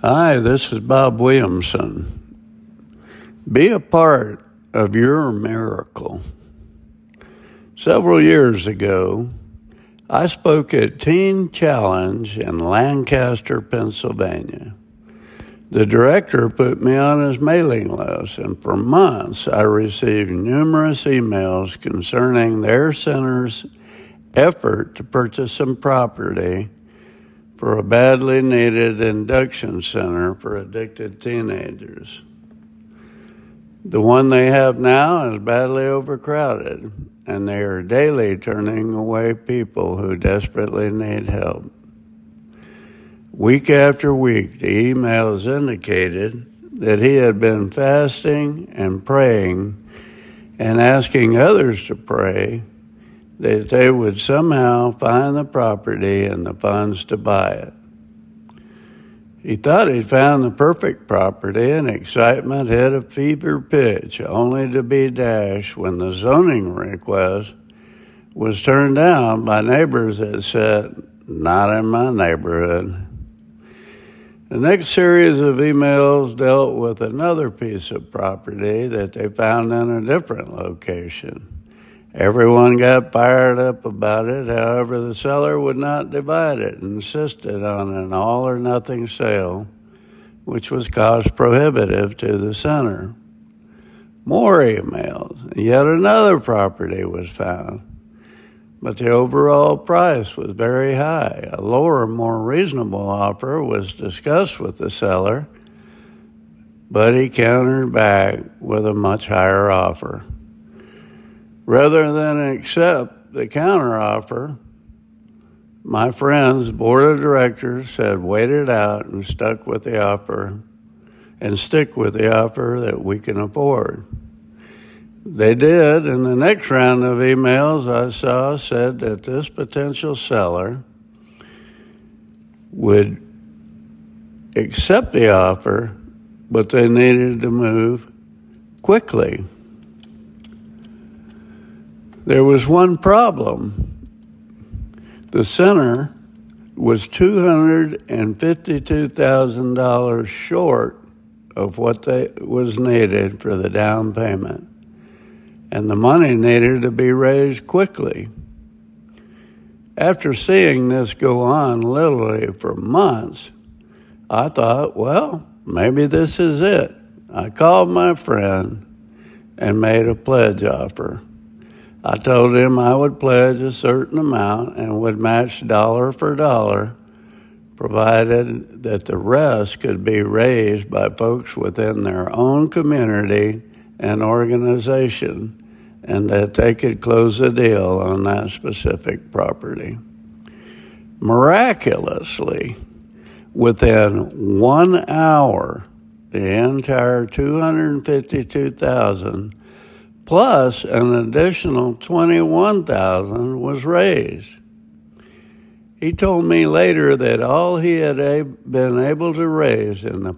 Hi, this is Bob Williamson. Be a part of your miracle. Several years ago, I spoke at Teen Challenge in Lancaster, Pennsylvania. The director put me on his mailing list, and for months I received numerous emails concerning their center's effort to purchase some property for a badly needed induction center for addicted teenagers. The one they have now is badly overcrowded, and they are daily turning away people who desperately need help. Week after week, the emails indicated that he had been fasting and praying and asking others to pray that they would somehow find the property and the funds to buy it. He thought he'd found the perfect property, and excitement hit a fever pitch, only to be dashed when the zoning request was turned down by neighbors that said, Not in my neighborhood. The next series of emails dealt with another piece of property that they found in a different location. Everyone got fired up about it. However, the seller would not divide it and insisted on an all or nothing sale, which was cost prohibitive to the center. More emails. Yet another property was found. But the overall price was very high. A lower, more reasonable offer was discussed with the seller, but he countered back with a much higher offer. Rather than accept the counteroffer, my friend's board of directors said wait it out and stuck with the offer and stick with the offer that we can afford. They did, and the next round of emails I saw said that this potential seller would accept the offer, but they needed to move quickly. There was one problem. The center was $252,000 short of what they, was needed for the down payment. And the money needed to be raised quickly. After seeing this go on literally for months, I thought, well, maybe this is it. I called my friend and made a pledge offer. I told him I would pledge a certain amount and would match dollar for dollar, provided that the rest could be raised by folks within their own community and organization, and that they could close a deal on that specific property. Miraculously, within one hour, the entire 252,000 plus an additional 21,000 was raised. He told me later that all he had been able to raise in the